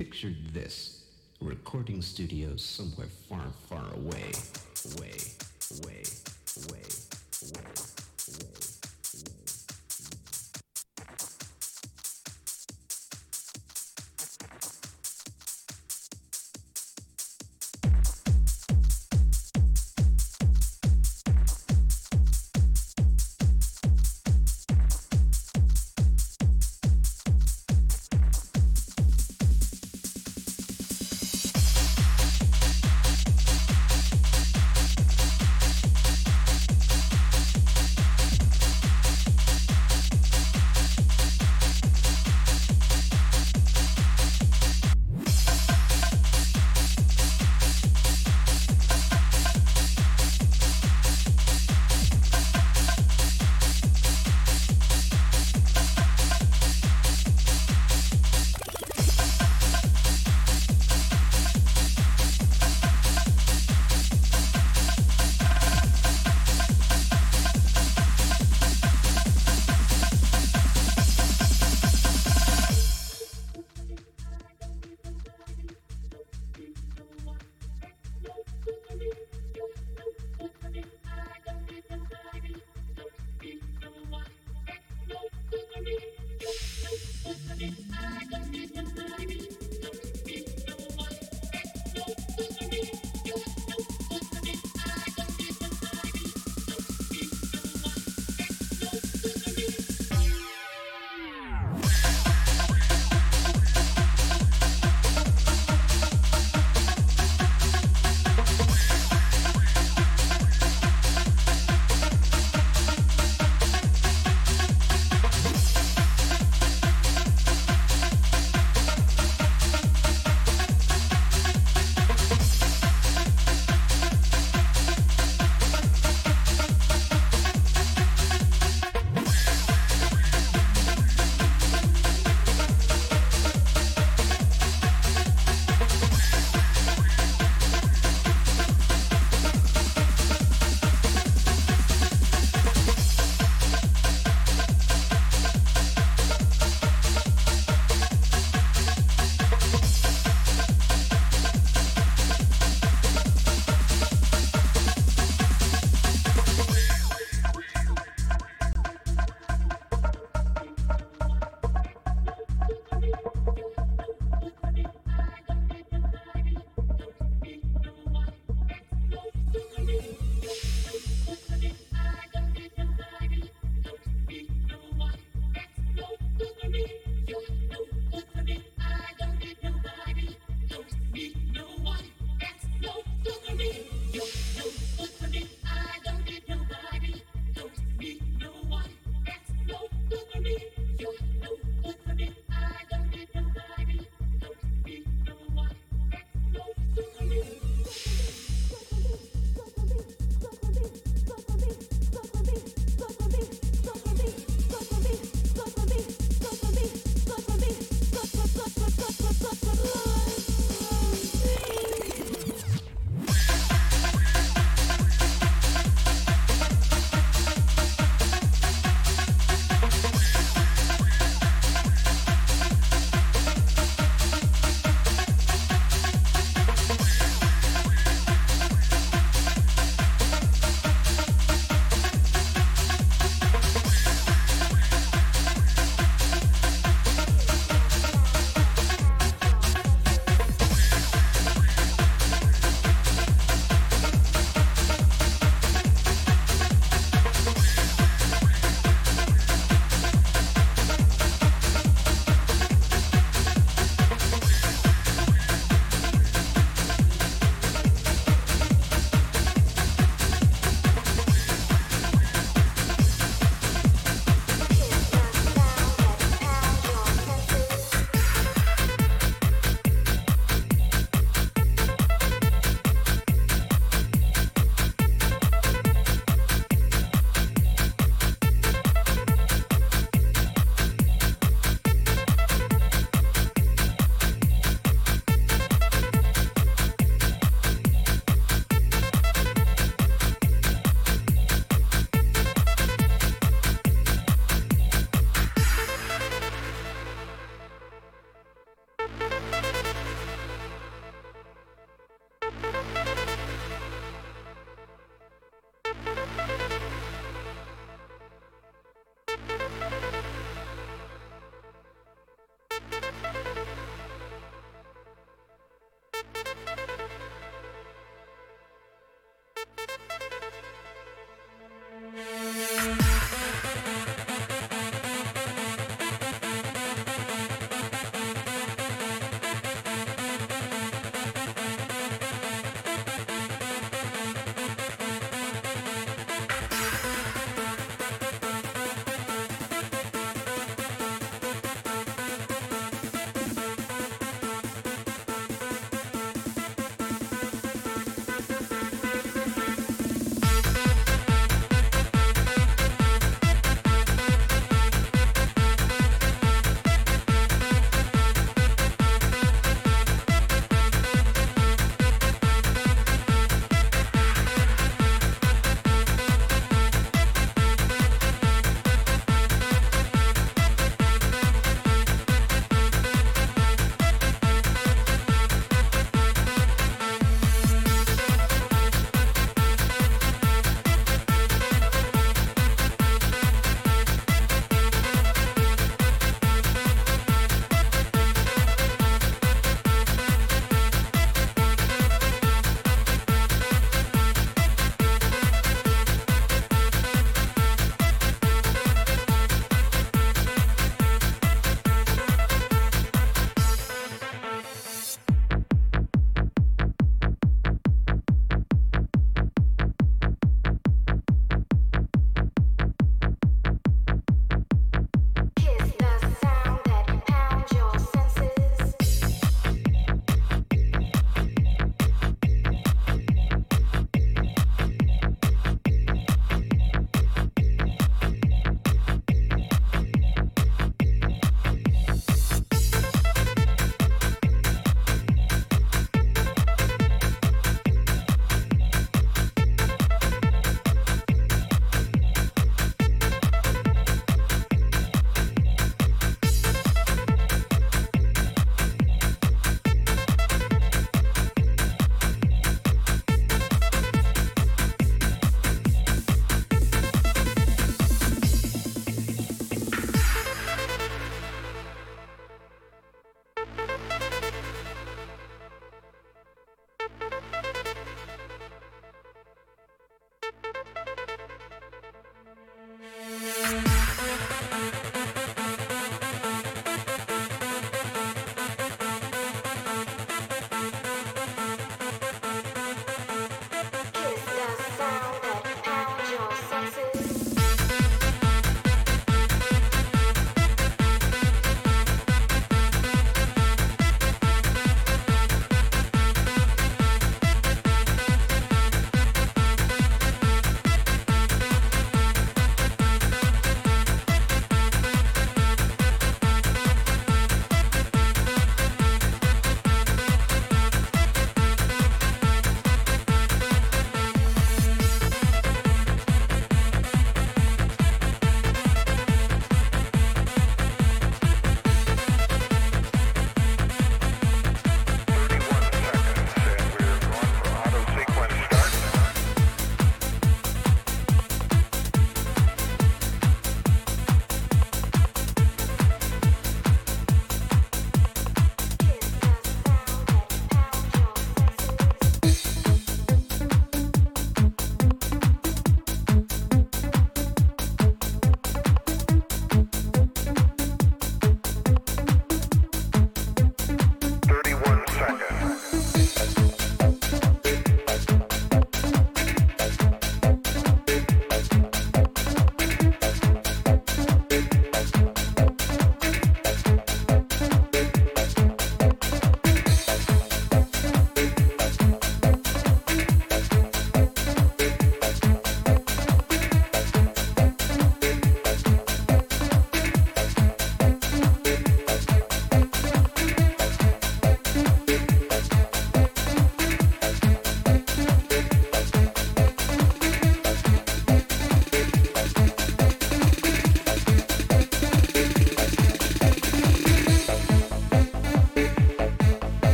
Picture this recording studio somewhere far, far away, away, away, away, away,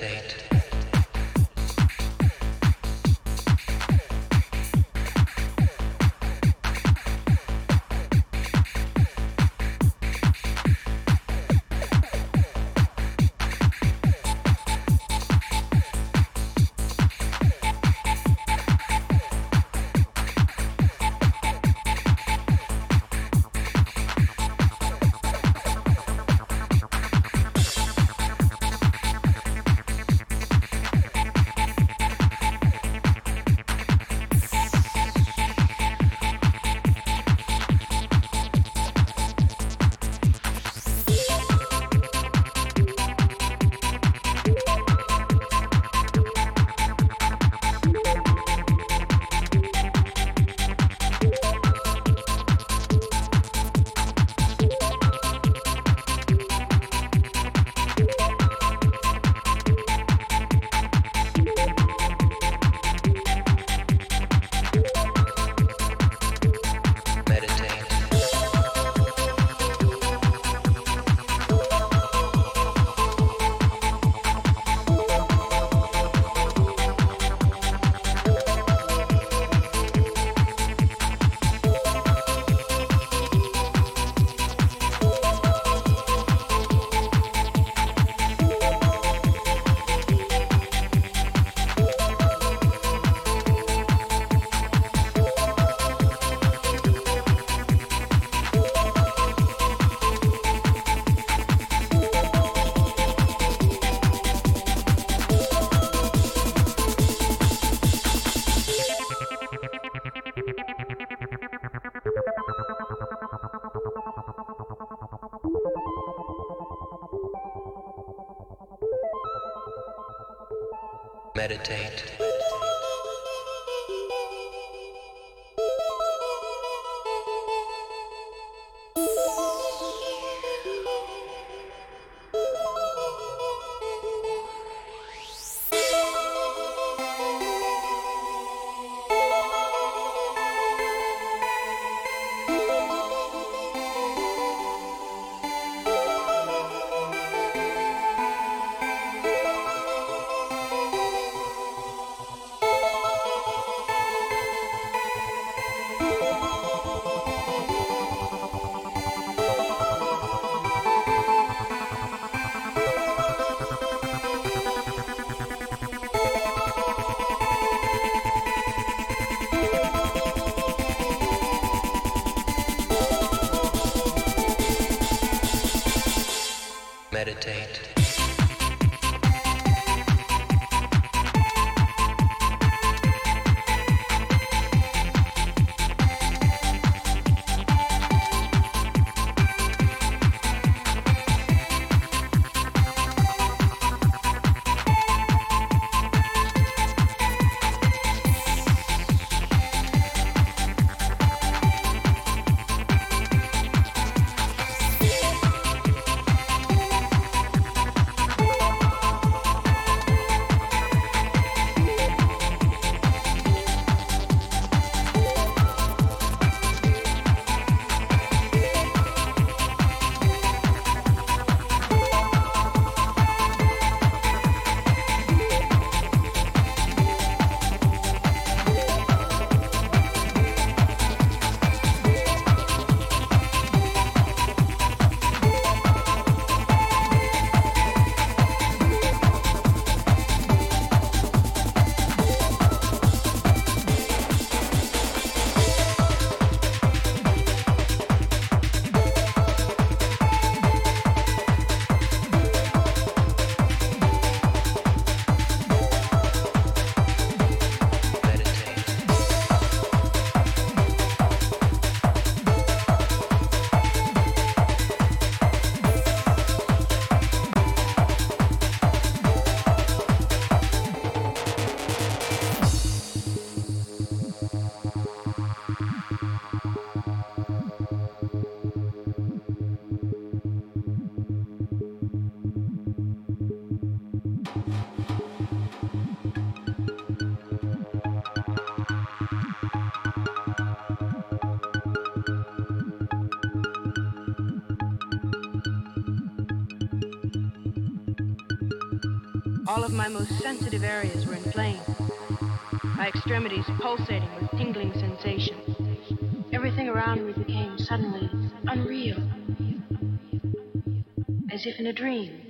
meditate. Meditate. Meditate. All of my most sensitive areas were inflamed. My extremities pulsating with tingling sensation. Everything around me became suddenly unreal. As if in a dream.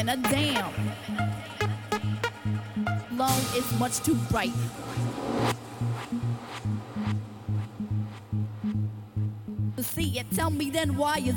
giving a damn. Long is much too bright. To see it, tell me then why you.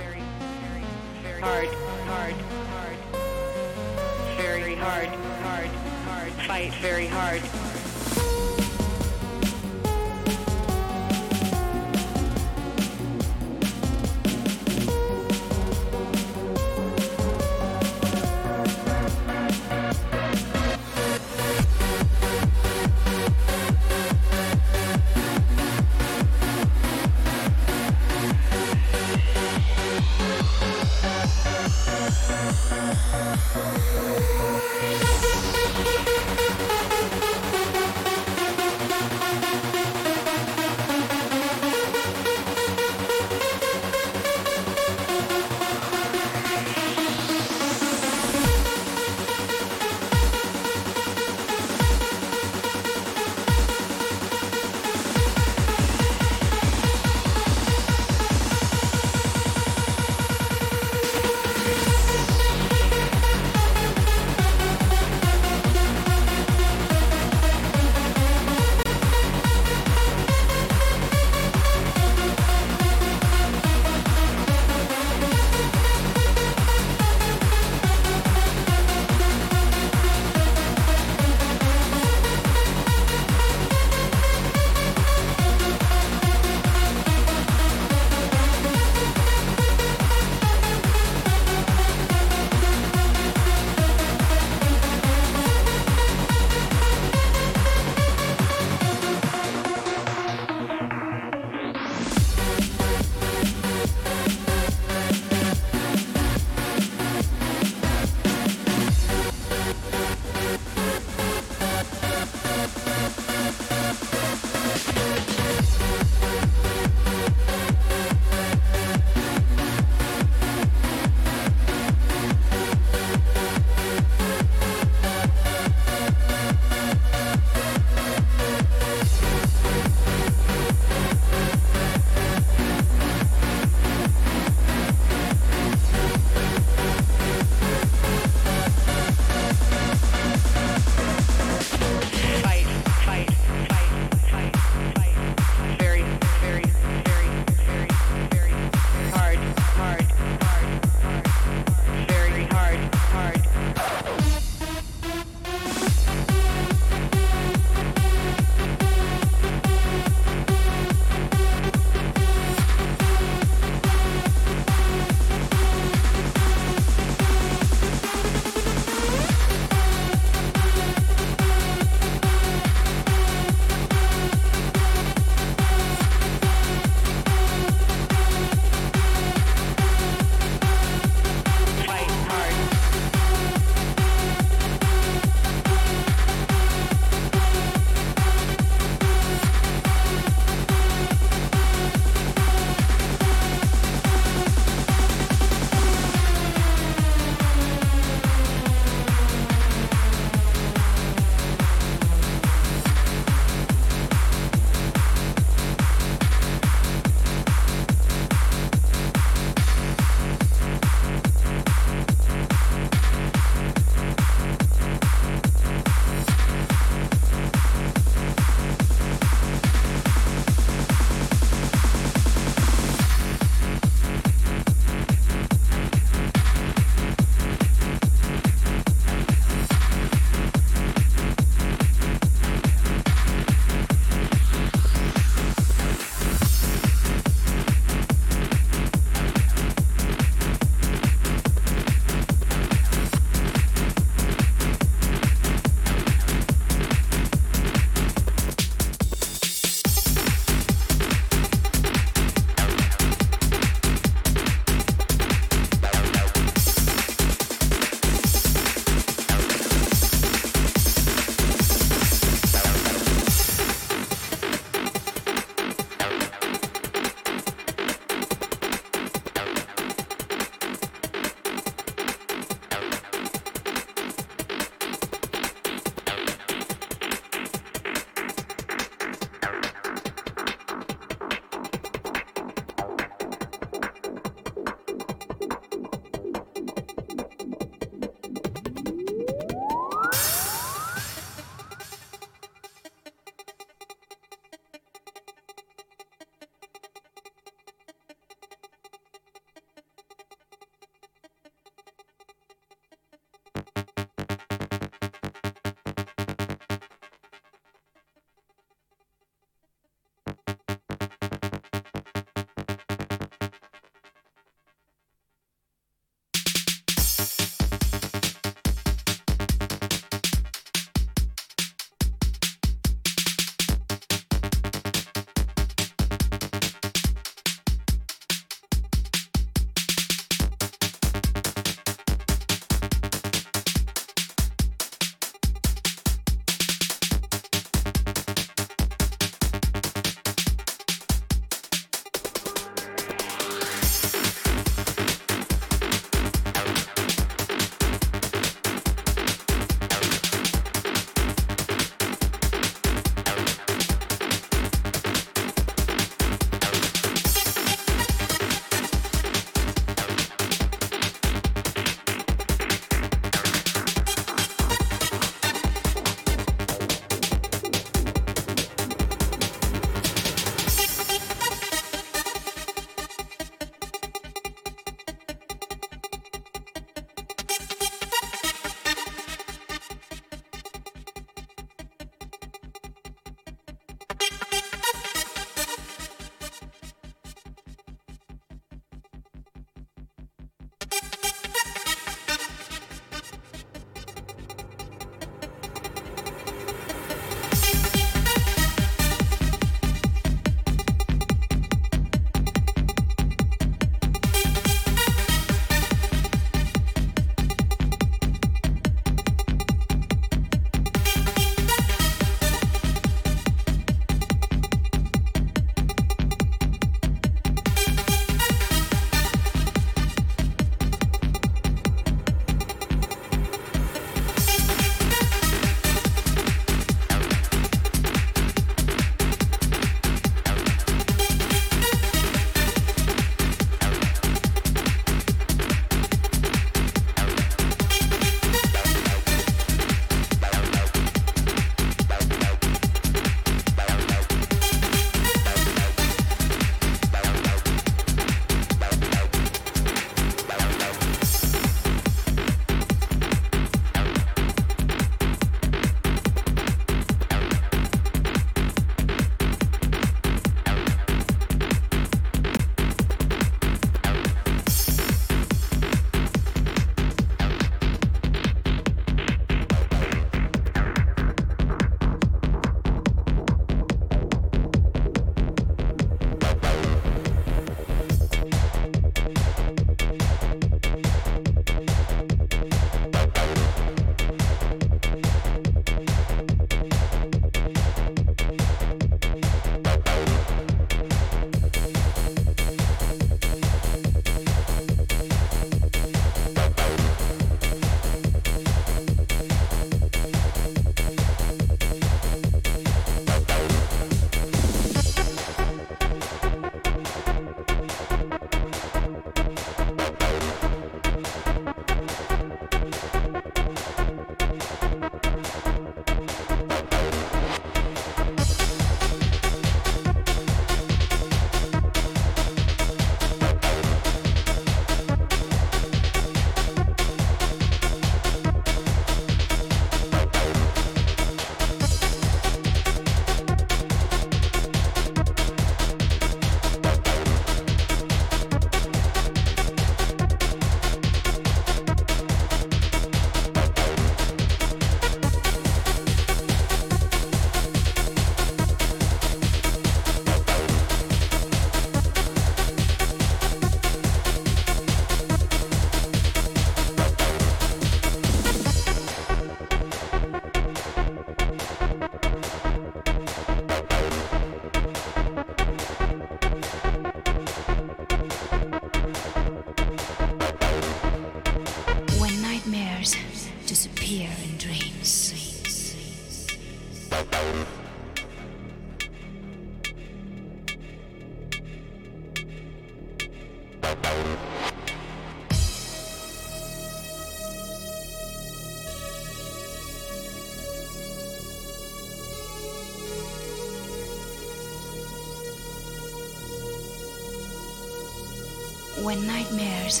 When nightmares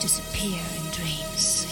disappear in dreams.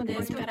un grito de esperanza.